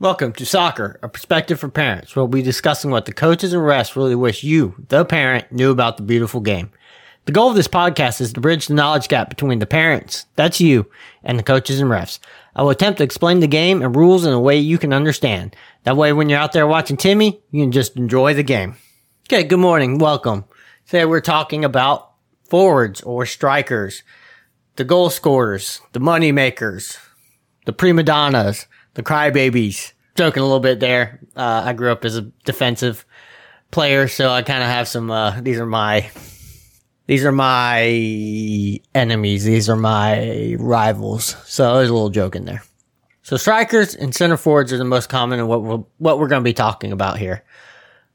Welcome to Soccer, a perspective for parents. We'll be discussing what the coaches and refs really wish you, the parent, knew about the beautiful game. The goal of this podcast is to bridge the knowledge gap between the parents, that's you, and the coaches and refs. I will attempt to explain the game and rules in a way you can understand. That way, when you're out there watching Timmy, you can just enjoy the game. Okay, good morning. Welcome. Today we're talking about forwards or strikers, the goal scorers, the money makers, the prima donnas, the crybabies. Joking a little bit there. Uh, I grew up as a defensive player, so I kind of have some. Uh, these are my. These are my enemies. These are my rivals. So there's a little joke in there. So strikers and center forwards are the most common and what we're, what we're going to be talking about here.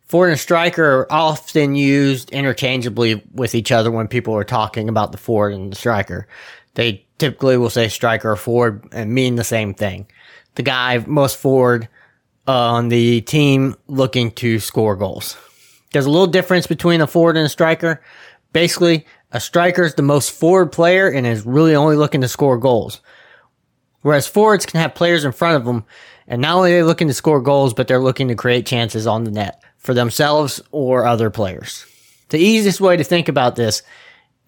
Forward and striker are often used interchangeably with each other when people are talking about the forward and the striker. They typically will say striker or forward and mean the same thing the guy most forward uh, on the team looking to score goals. There's a little difference between a forward and a striker. Basically, a striker is the most forward player and is really only looking to score goals. Whereas forwards can have players in front of them and not only are they looking to score goals, but they're looking to create chances on the net for themselves or other players. The easiest way to think about this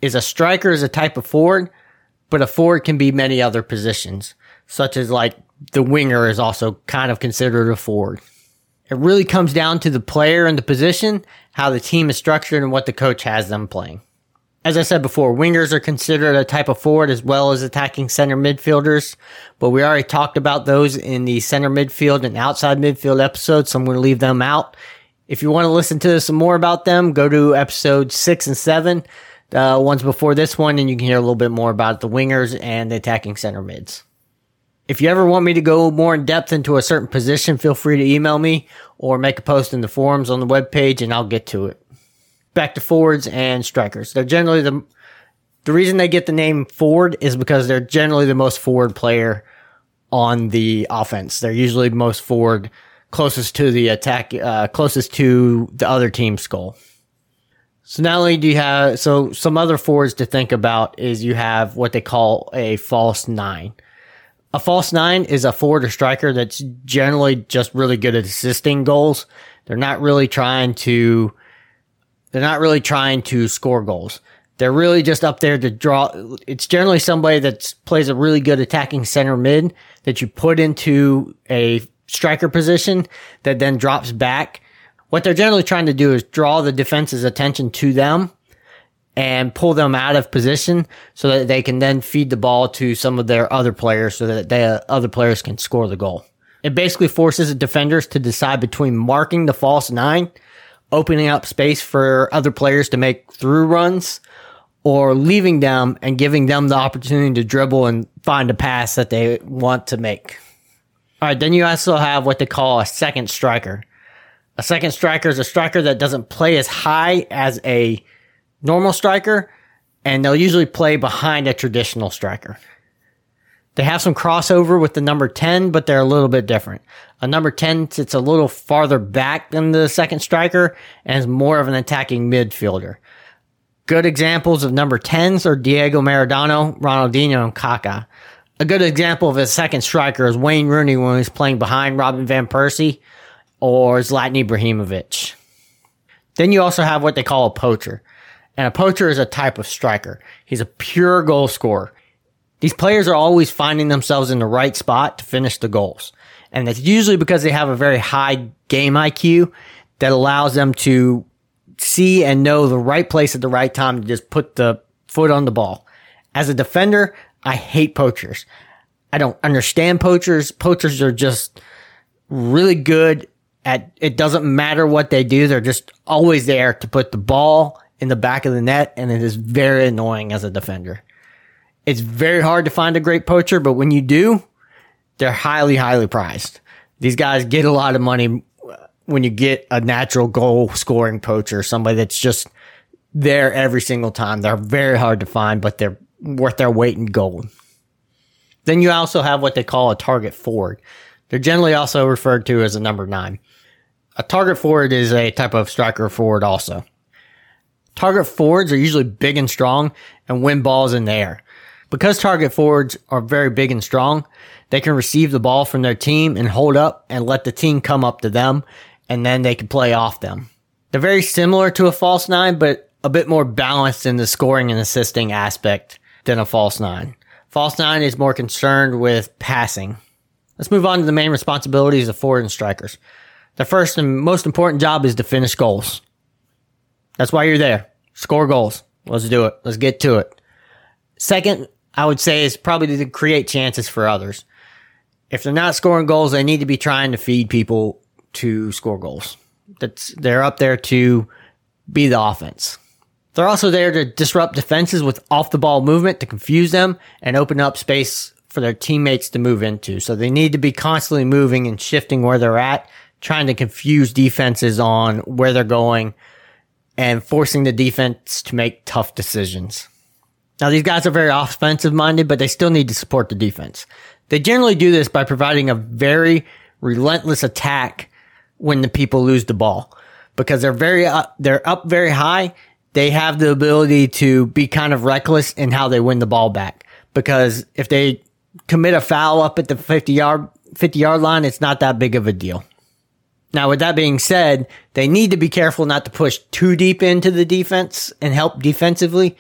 is a striker is a type of forward, but a forward can be many other positions, such as like the winger is also kind of considered a forward. It really comes down to the player and the position, how the team is structured, and what the coach has them playing. As I said before, wingers are considered a type of forward as well as attacking center midfielders, but we already talked about those in the center midfield and outside midfield episodes, so I'm going to leave them out. If you want to listen to some more about them, go to episode six and seven, the ones before this one, and you can hear a little bit more about the wingers and the attacking center mids. If you ever want me to go more in depth into a certain position, feel free to email me or make a post in the forums on the webpage and I'll get to it. Back to forwards and strikers. They're generally the, the reason they get the name forward is because they're generally the most forward player on the offense. They're usually most forward, closest to the attack, uh, closest to the other team's goal. So not only do you have, so some other forwards to think about is you have what they call a false nine. A false nine is a forward or striker that's generally just really good at assisting goals. They're not really trying to, they're not really trying to score goals. They're really just up there to draw. It's generally somebody that plays a really good attacking center mid that you put into a striker position that then drops back. What they're generally trying to do is draw the defense's attention to them and pull them out of position so that they can then feed the ball to some of their other players so that the uh, other players can score the goal. It basically forces defenders to decide between marking the false nine, opening up space for other players to make through runs, or leaving them and giving them the opportunity to dribble and find a pass that they want to make. All right, then you also have what they call a second striker. A second striker is a striker that doesn't play as high as a normal striker, and they'll usually play behind a traditional striker. They have some crossover with the number 10, but they're a little bit different. A number 10 sits a little farther back than the second striker and is more of an attacking midfielder. Good examples of number 10s are Diego Maradona, Ronaldinho, and Kaká. A good example of a second striker is Wayne Rooney when he's playing behind Robin Van Persie or Zlatan Ibrahimovic. Then you also have what they call a poacher. And a poacher is a type of striker. He's a pure goal scorer. These players are always finding themselves in the right spot to finish the goals. And that's usually because they have a very high game IQ that allows them to see and know the right place at the right time to just put the foot on the ball. As a defender, I hate poachers. I don't understand poachers. Poachers are just really good at, it doesn't matter what they do. They're just always there to put the ball in the back of the net, and it is very annoying as a defender. It's very hard to find a great poacher, but when you do, they're highly, highly prized. These guys get a lot of money uh, when you get a natural goal scoring poacher, somebody that's just there every single time. They're very hard to find, but they're worth their weight in gold. Then you also have what they call a target forward. They're generally also referred to as a number nine. A target forward is a type of striker forward also. Target forwards are usually big and strong and win balls in the air. Because target forwards are very big and strong, they can receive the ball from their team and hold up and let the team come up to them, and then they can play off them. They're very similar to a false nine, but a bit more balanced in the scoring and assisting aspect than a false nine. False nine is more concerned with passing. Let's move on to the main responsibilities of forward and strikers. The first and most important job is to finish goals. That's why you're there. Score goals. Let's do it. Let's get to it. Second, I would say is probably to create chances for others. If they're not scoring goals, they need to be trying to feed people to score goals. That's they're up there to be the offense. They're also there to disrupt defenses with off the ball movement to confuse them and open up space for their teammates to move into. So they need to be constantly moving and shifting where they're at, trying to confuse defenses on where they're going and forcing the defense to make tough decisions. Now these guys are very offensive minded, but they still need to support the defense. They generally do this by providing a very relentless attack when the people lose the ball because they're very up, they're up very high. They have the ability to be kind of reckless in how they win the ball back because if they commit a foul up at the 50 yard 50 yard line, it's not that big of a deal. Now, with that being said, they need to be careful not to push too deep into the defense and help defensively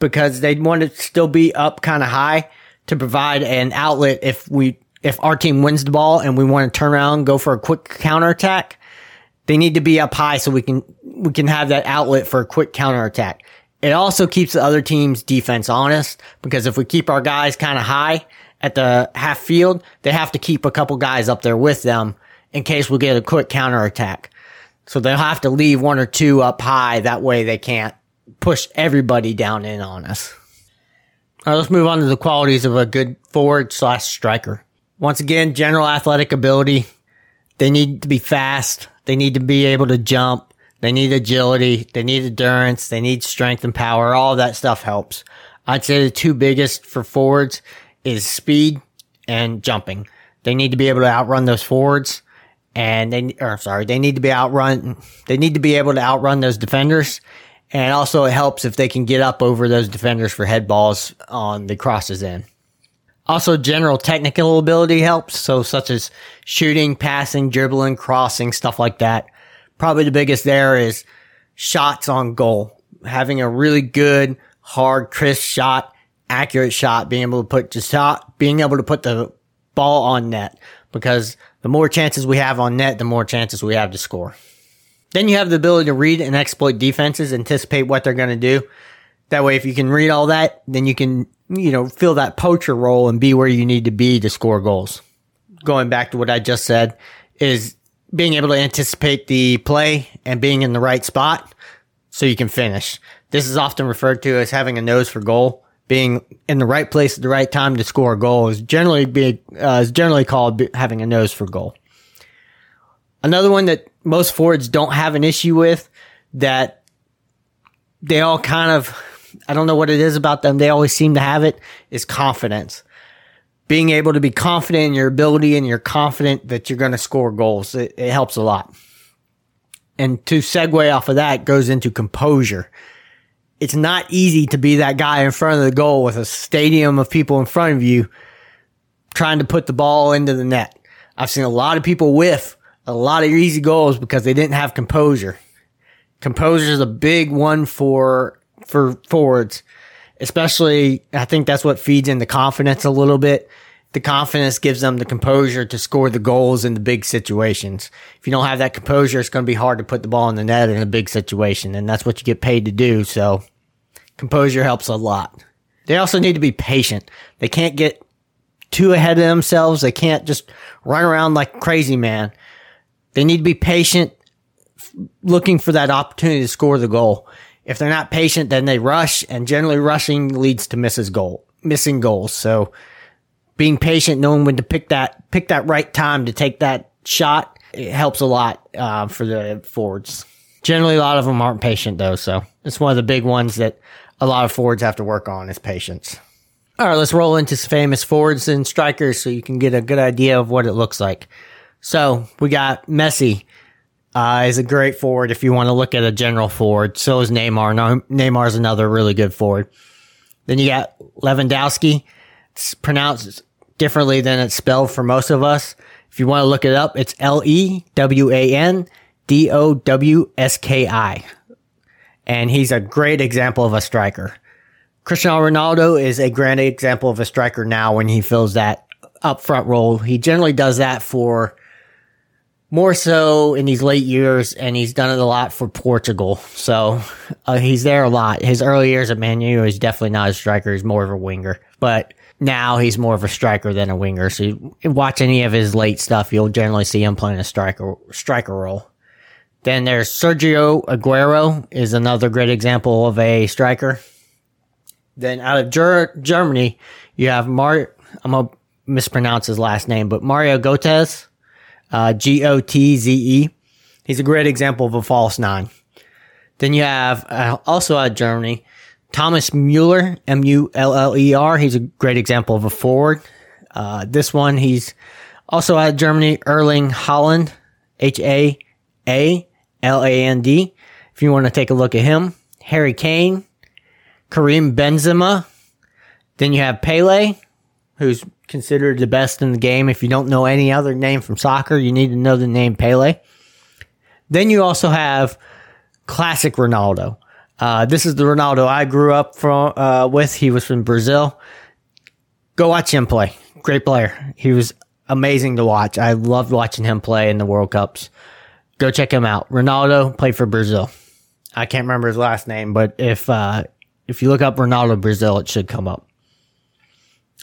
because they want to still be up kind of high to provide an outlet if we if our team wins the ball and we want to turn around go for a quick counterattack, they need to be up high so we can we can have that outlet for a quick counterattack. It also keeps the other team's defense honest because if we keep our guys kind of high at the half field, they have to keep a couple guys up there with them in case we get a quick counterattack. So they'll have to leave one or two up high. That way they can't push everybody down in on us. All right, let's move on to the qualities of a good forward slash striker. Once again, general athletic ability. They need to be fast. They need to be able to jump. They need agility. They need endurance. They need strength and power. All that stuff helps. I'd say the two biggest for forwards is speed and jumping. They need to be able to outrun those forwards and they, or sorry, they need to be outrun, they need to be able to outrun those defenders. And also it helps if they can get up over those defenders for head balls on the crosses in. Also, general technical ability helps. So, such as shooting, passing, dribbling, crossing, stuff like that. Probably the biggest there is shots on goal. Having a really good, hard, crisp shot, accurate shot, being able to put the shot, being able to put the ball on net. Because the more chances we have on net, the more chances we have to score. Then you have the ability to read and exploit defenses, anticipate what they're going to do. That way, if you can read all that, then you can, you know, fill that poacher role and be where you need to be to score goals. Going back to what I just said is being able to anticipate the play and being in the right spot so you can finish. This is often referred to as having a nose for goal. Being in the right place at the right time to score a goal is generally be, uh, is generally called having a nose for goal. Another one that most forwards don't have an issue with that they all kind of I don't know what it is about them. They always seem to have it is confidence. Being able to be confident in your ability and you're confident that you're going to score goals. It, it helps a lot. And to segue off of that goes into composure. It's not easy to be that guy in front of the goal with a stadium of people in front of you trying to put the ball into the net. I've seen a lot of people whiff a lot of easy goals because they didn't have composure. Composure is a big one for for forwards, especially. I think that's what feeds into confidence a little bit. The confidence gives them the composure to score the goals in the big situations. If you don't have that composure, it's going to be hard to put the ball in the net in a big situation, and that's what you get paid to do. So, composure helps a lot. They also need to be patient. They can't get too ahead of themselves. They can't just run around like crazy man. They need to be patient, looking for that opportunity to score the goal. If they're not patient, then they rush, and generally rushing leads to misses goal, missing goals. So being patient, knowing when to pick that pick that right time to take that shot, it helps a lot uh, for the forwards. Generally, a lot of them aren't patient though, so it's one of the big ones that a lot of forwards have to work on is patience. All right, let's roll into some famous forwards and strikers so you can get a good idea of what it looks like. So we got Messi. Uh, is a great forward if you want to look at a general forward. So is Neymar. Neymar is another really good forward. Then you got Lewandowski. It's pronounced differently than it's spelled for most of us. If you want to look it up, it's L E W A N D O W S K I. And he's a great example of a striker. Cristiano Ronaldo is a great example of a striker now when he fills that up front role. He generally does that for more so in these late years, and he's done it a lot for Portugal. So uh, he's there a lot. His early years at Man U, he's definitely not a striker. He's more of a winger. But now he's more of a striker than a winger. So you watch any of his late stuff, you'll generally see him playing a striker striker role. Then there's Sergio Aguero is another great example of a striker. Then out of Ger- Germany, you have Mar. I'm gonna mispronounce his last name, but Mario Götze, uh, G O T Z E. He's a great example of a false nine. Then you have uh, also out of Germany, Thomas Muller, M U L L E R. He's a great example of a forward. Uh, this one, he's also out of Germany, Erling Haaland, H A A L A N D. If you want to take a look at him, Harry Kane, Karim Benzema. Then you have Pele, who's considered the best in the game. If you don't know any other name from soccer, you need to know the name Pele. Then you also have classic Ronaldo. Uh, this is the Ronaldo I grew up from uh, with. He was from Brazil. Go watch him play. Great player. He was amazing to watch. I loved watching him play in the World Cups. Go check him out. Ronaldo played for Brazil. I can't remember his last name, but if uh, if you look up Ronaldo Brazil, it should come up.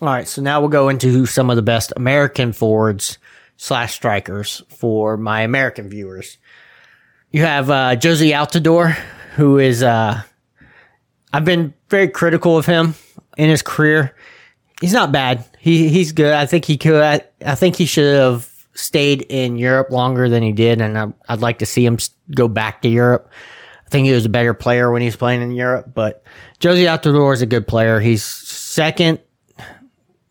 All right, so now we'll go into some of the best American forwards slash strikers for my American viewers. You have uh, Jozy Altidore, who is uh, I've been very critical of him in his career. He's not bad. He he's good. I think he could. I, I think he should have stayed in Europe longer than he did, and I, I'd like to see him go back to Europe. I think he was a better player when he was playing in Europe, but Jozy Altidore is a good player. He's second,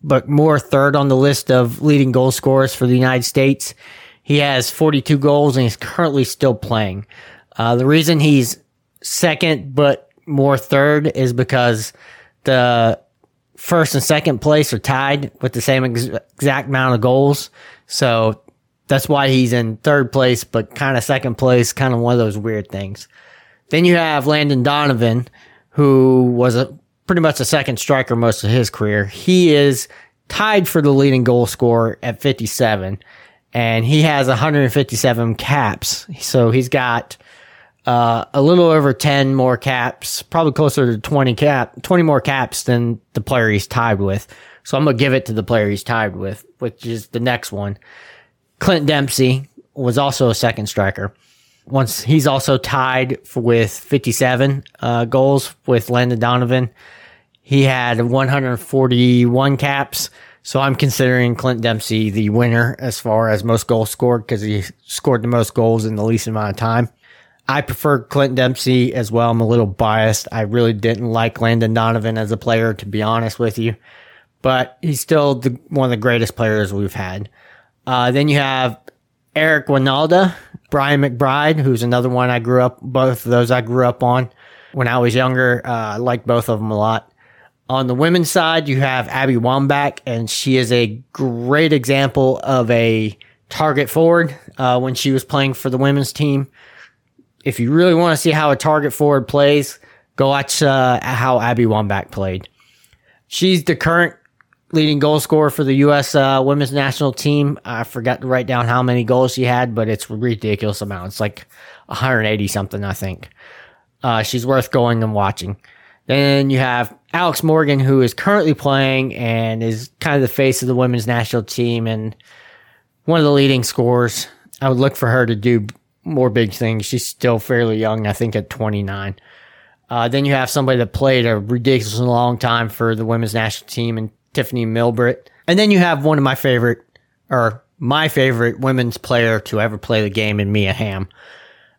but more third on the list of leading goal scorers for the United States. He has 42 goals and he's currently still playing. Uh, the reason he's second, but more third is because the first and second place are tied with the same ex- exact amount of goals. So that's why he's in third place, but kind of second place, kind of one of those weird things. Then you have Landon Donovan, who was a pretty much a second striker most of his career. He is tied for the leading goal scorer at 57, and he has 157 caps. So he's got uh, a little over 10 more caps, probably closer to 20 cap, 20 more caps than the player he's tied with. So I'm gonna give it to the player he's tied with, which is the next one. Clint Dempsey was also a second striker once he's also tied for, with 57 uh, goals with Landon Donovan. He had 141 caps. So I'm considering Clint Dempsey the winner as far as most goals scored because he scored the most goals in the least amount of time. I prefer Clint Dempsey as well. I'm a little biased. I really didn't like Landon Donovan as a player, to be honest with you, but he's still the, one of the greatest players we've had. Uh, then you have Eric Wynalda, Brian McBride, who's another one I grew up, both of those I grew up on when I was younger. Uh, I liked both of them a lot. On the women's side, you have Abby Wambach, and she is a great example of a target forward uh, when she was playing for the women's team. If you really want to see how a target forward plays, go watch uh, how Abby Wambach played. She's the current leading goal scorer for the U.S. Uh, women's national team. I forgot to write down how many goals she had, but it's ridiculous amount. It's like 180 something, I think. Uh, she's worth going and watching. Then you have Alex Morgan, who is currently playing and is kind of the face of the women's national team and one of the leading scorers. I would look for her to do more big things. She's still fairly young, I think at 29. Uh, then you have somebody that played a ridiculously long time for the women's national team and Tiffeny Milbrett. And then you have one of my favorite, or my favorite women's player to ever play the game in Mia Hamm.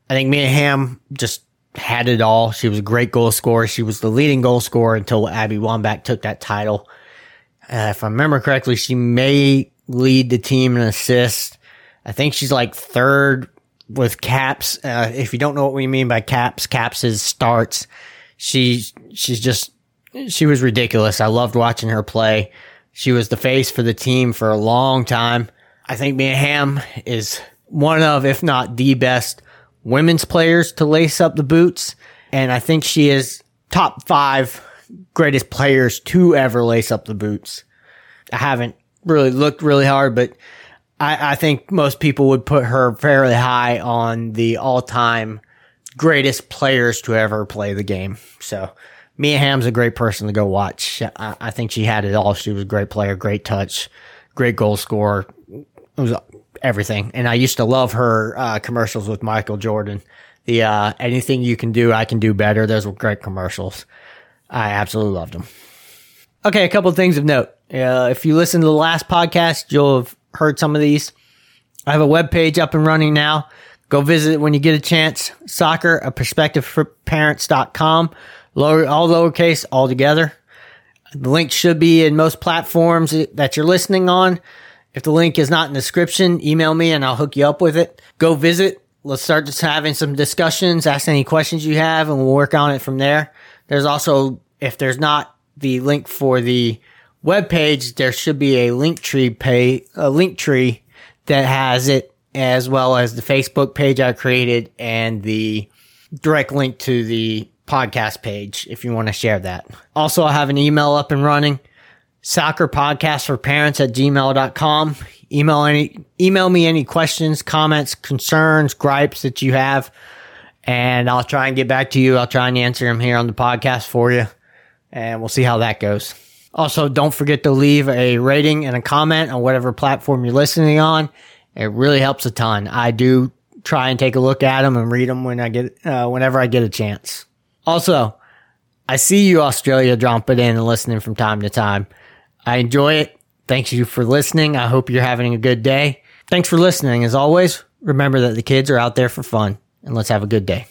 I think Mia Hamm just had it all. She was a great goal scorer. She was the leading goal scorer until Abby Wambach took that title. Uh, if I remember correctly, she may lead the team in assists. I think she's like third with caps. Uh, if you don't know what we mean by caps, caps is starts. She she's just she was ridiculous. I loved watching her play. She was the face for the team for a long time. I think Mia Hamm is one of, if not the best women's players to lace up the boots. And I think she is top five greatest players to ever lace up the boots. I haven't really looked really hard, but I, I think most people would put her fairly high on the all time greatest players to ever play the game. So Mia Hamm's a great person to go watch. I, I think she had it all. She was a great player, great touch, great goal scorer. It was everything. And I used to love her uh, commercials with Michael Jordan. The uh, anything you can do, I can do better. Those were great commercials. I absolutely loved them. Okay, a couple of things of note. Uh, if you listen to the last podcast, you'll have heard some of these. I have a web page up and running now. Go visit it when you get a chance. Soccer, a perspective for parents.com. Lower, all lowercase, all together. The link should be in most platforms that you're listening on. If the link is not in the description, email me and I'll hook you up with it. Go visit. Let's start just having some discussions. Ask any questions you have and we'll work on it from there. There's also, if there's not the link for the web page, there should be a link tree pay, a link tree that has it as well as the Facebook page I created and the direct link to the podcast page if you want to share that. Also, I have an email up and running soccer podcast for parents at gmail.com. Email any, email me any questions, comments, concerns, gripes that you have, and I'll try and get back to you. I'll try and answer them here on the podcast for you, and we'll see how that goes. Also, don't forget to leave a rating and a comment on whatever platform you're listening on. It really helps a ton. I do try and take a look at them and read them when I get, uh, whenever I get a chance. Also, I see you Australia dropping in and listening from time to time. I enjoy it. Thank you for listening. I hope you're having a good day. Thanks for listening. As always, remember that the kids are out there for fun and let's have a good day.